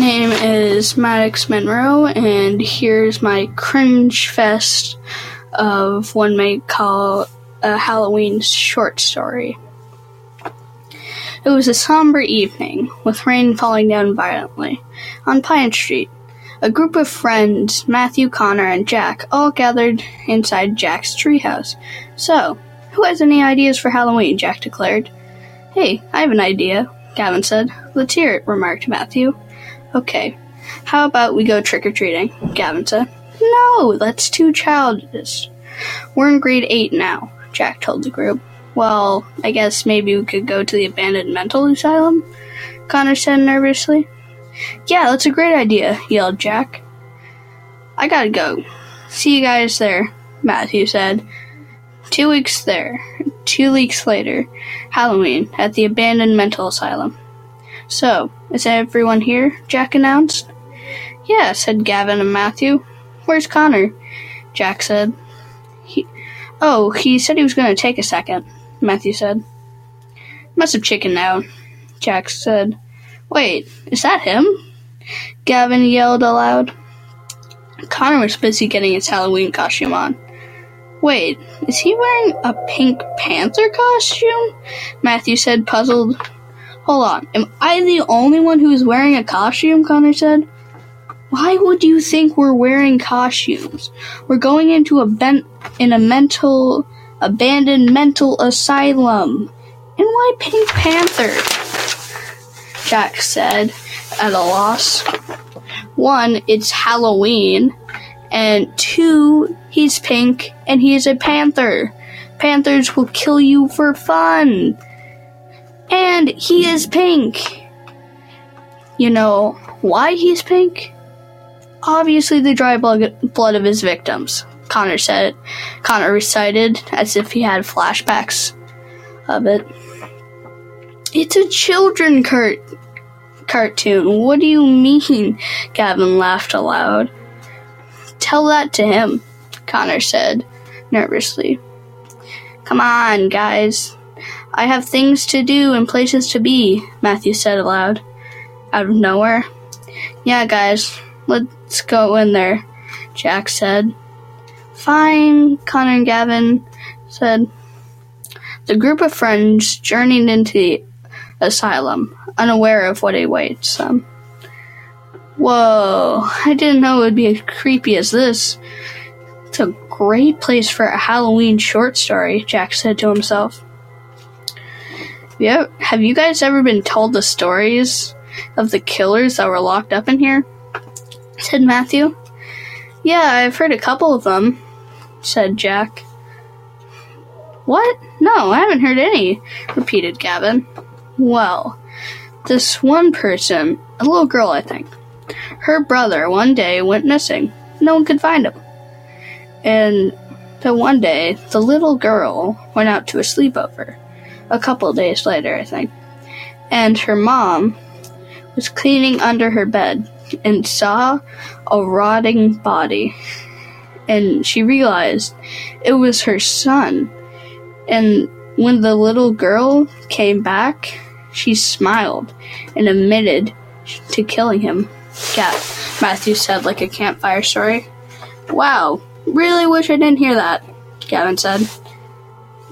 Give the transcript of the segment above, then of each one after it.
name is Maddox Monroe, and here's my cringe fest of one may call a Halloween short story. It was a somber evening, with rain falling down violently, on Pine Street. A group of friends, Matthew, Connor, and Jack, all gathered inside Jack's treehouse. So, who has any ideas for Halloween? Jack declared. Hey, I have an idea, Gavin said. Let's hear it, remarked Matthew. Okay, how about we go trick or treating? Gavin said. No, that's too childish. We're in grade 8 now, Jack told the group. Well, I guess maybe we could go to the abandoned mental asylum? Connor said nervously. Yeah, that's a great idea, yelled Jack. I gotta go. See you guys there, Matthew said. Two weeks there, two weeks later, Halloween, at the abandoned mental asylum. So, is everyone here? Jack announced. Yeah, said Gavin and Matthew. Where's Connor? Jack said. He, oh, he said he was going to take a second, Matthew said. Must have chickened out, Jack said. Wait, is that him? Gavin yelled aloud. Connor was busy getting his Halloween costume on. Wait, is he wearing a Pink Panther costume? Matthew said, puzzled. Hold on, am I the only one who's wearing a costume? Connor said. Why would you think we're wearing costumes? We're going into a ben- in a mental abandoned mental asylum. And why Pink Panther? Jack said, at a loss. One, it's Halloween, and two, he's pink and he's a panther. Panthers will kill you for fun. And he is pink. You know why he's pink? Obviously, the dry blood of his victims. Connor said. Connor recited as if he had flashbacks of it. It's a children cart- cartoon. What do you mean? Gavin laughed aloud. Tell that to him, Connor said nervously. Come on, guys. I have things to do and places to be, Matthew said aloud. Out of nowhere. Yeah, guys, let's go in there, Jack said. Fine, Connor and Gavin said. The group of friends journeyed into the asylum, unaware of what awaits them. Whoa, I didn't know it would be as creepy as this. It's a great place for a Halloween short story, Jack said to himself. Yeah, have you guys ever been told the stories of the killers that were locked up in here? said Matthew. Yeah, I've heard a couple of them, said Jack. What? No, I haven't heard any, repeated Gavin. Well, this one person, a little girl, I think, her brother one day went missing. No one could find him. And then one day, the little girl went out to a sleepover. A couple days later, I think. And her mom was cleaning under her bed and saw a rotting body. And she realized it was her son. And when the little girl came back, she smiled and admitted to killing him. Cat, Matthew said like a campfire story. Wow, really wish I didn't hear that, Gavin said.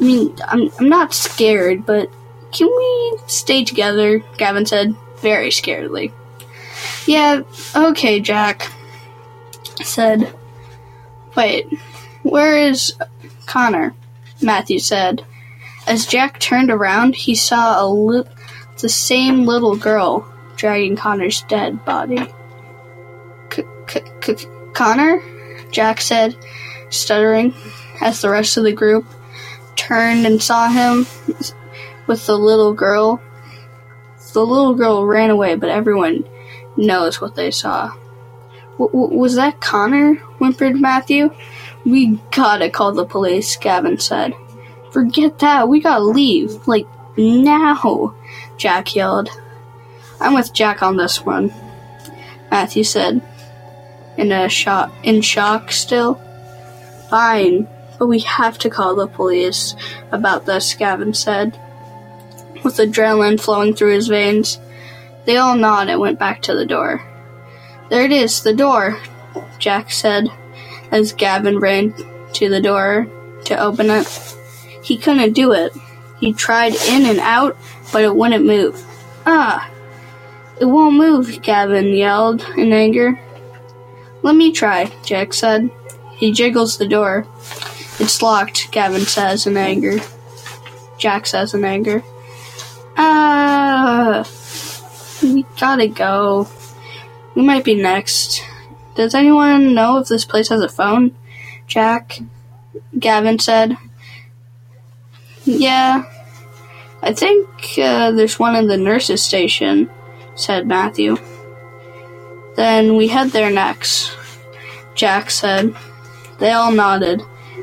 I mean, I'm, I'm not scared, but can we stay together? Gavin said, very scaredly. Yeah, okay, Jack said. Wait, where is Connor? Matthew said. As Jack turned around, he saw a li- the same little girl dragging Connor's dead body. Connor? Jack said, stuttering, as the rest of the group turned and saw him with the little girl. The little girl ran away, but everyone knows what they saw. W- was that Connor? whimpered Matthew. We gotta call the police, Gavin said. Forget that, we gotta leave. Like, now, Jack yelled. I'm with Jack on this one, Matthew said, in a shock, in shock still. Fine, we have to call the police about this, Gavin said, with adrenaline flowing through his veins. They all nodded and went back to the door. There it is, the door, Jack said as Gavin ran to the door to open it. He couldn't do it. He tried in and out, but it wouldn't move. Ah! It won't move, Gavin yelled in anger. Let me try, Jack said. He jiggles the door. It's locked, Gavin says in anger. Jack says in anger. Ah! We gotta go. We might be next. Does anyone know if this place has a phone? Jack, Gavin said. Yeah, I think uh, there's one in the nurse's station, said Matthew. Then we head there next, Jack said. They all nodded.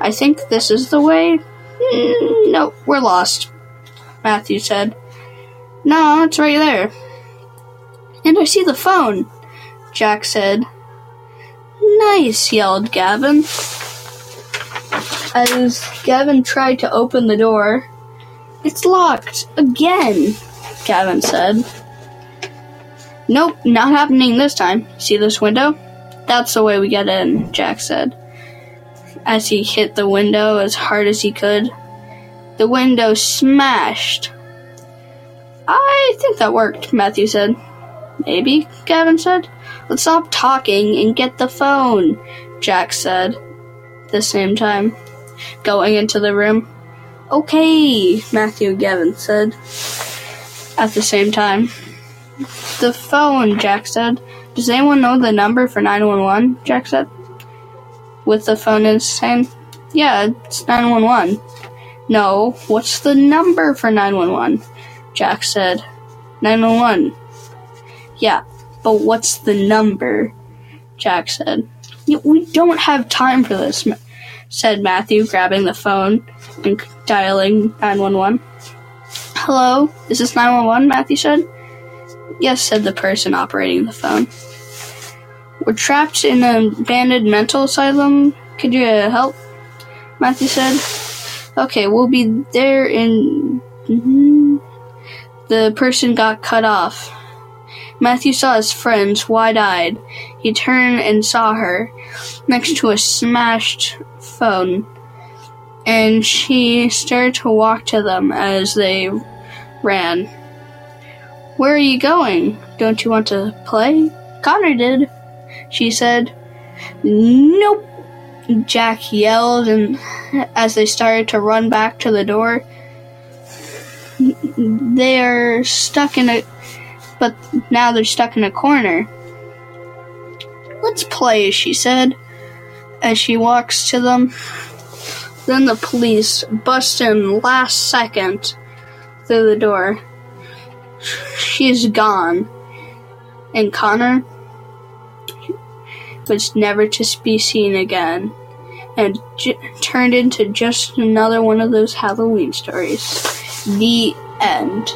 I think this is the way? Mm, no, we're lost, Matthew said. No, it's right there. And I see the phone, Jack said. Nice, yelled Gavin. As Gavin tried to open the door, it's locked again, Gavin said. Nope, not happening this time. See this window? That's the way we get in, Jack said. As he hit the window as hard as he could, the window smashed. I think that worked, Matthew said. Maybe, Gavin said. Let's stop talking and get the phone, Jack said. The same time, going into the room. Okay, Matthew and Gavin said. At the same time. The phone, Jack said. Does anyone know the number for 911? Jack said. With the phone his hand. Yeah, it's 911. No, what's the number for 911? Jack said. 911. Yeah, but what's the number? Jack said. We don't have time for this, said Matthew, grabbing the phone and dialing 911. Hello, is this 911? Matthew said. Yes, said the person operating the phone. We're trapped in an abandoned mental asylum. Could you uh, help? Matthew said. Okay, we'll be there in. Mm-hmm. The person got cut off. Matthew saw his friends wide eyed. He turned and saw her next to a smashed phone, and she started to walk to them as they ran. Where are you going? Don't you want to play? Connor did, she said. Nope, Jack yelled, and as they started to run back to the door, they're stuck in a but now they're stuck in a corner. Let's play, she said, as she walks to them. Then the police bust in last second through the door. She's gone. And Connor was never to be seen again and j- turned into just another one of those Halloween stories. The end.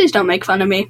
Please don't make fun of me.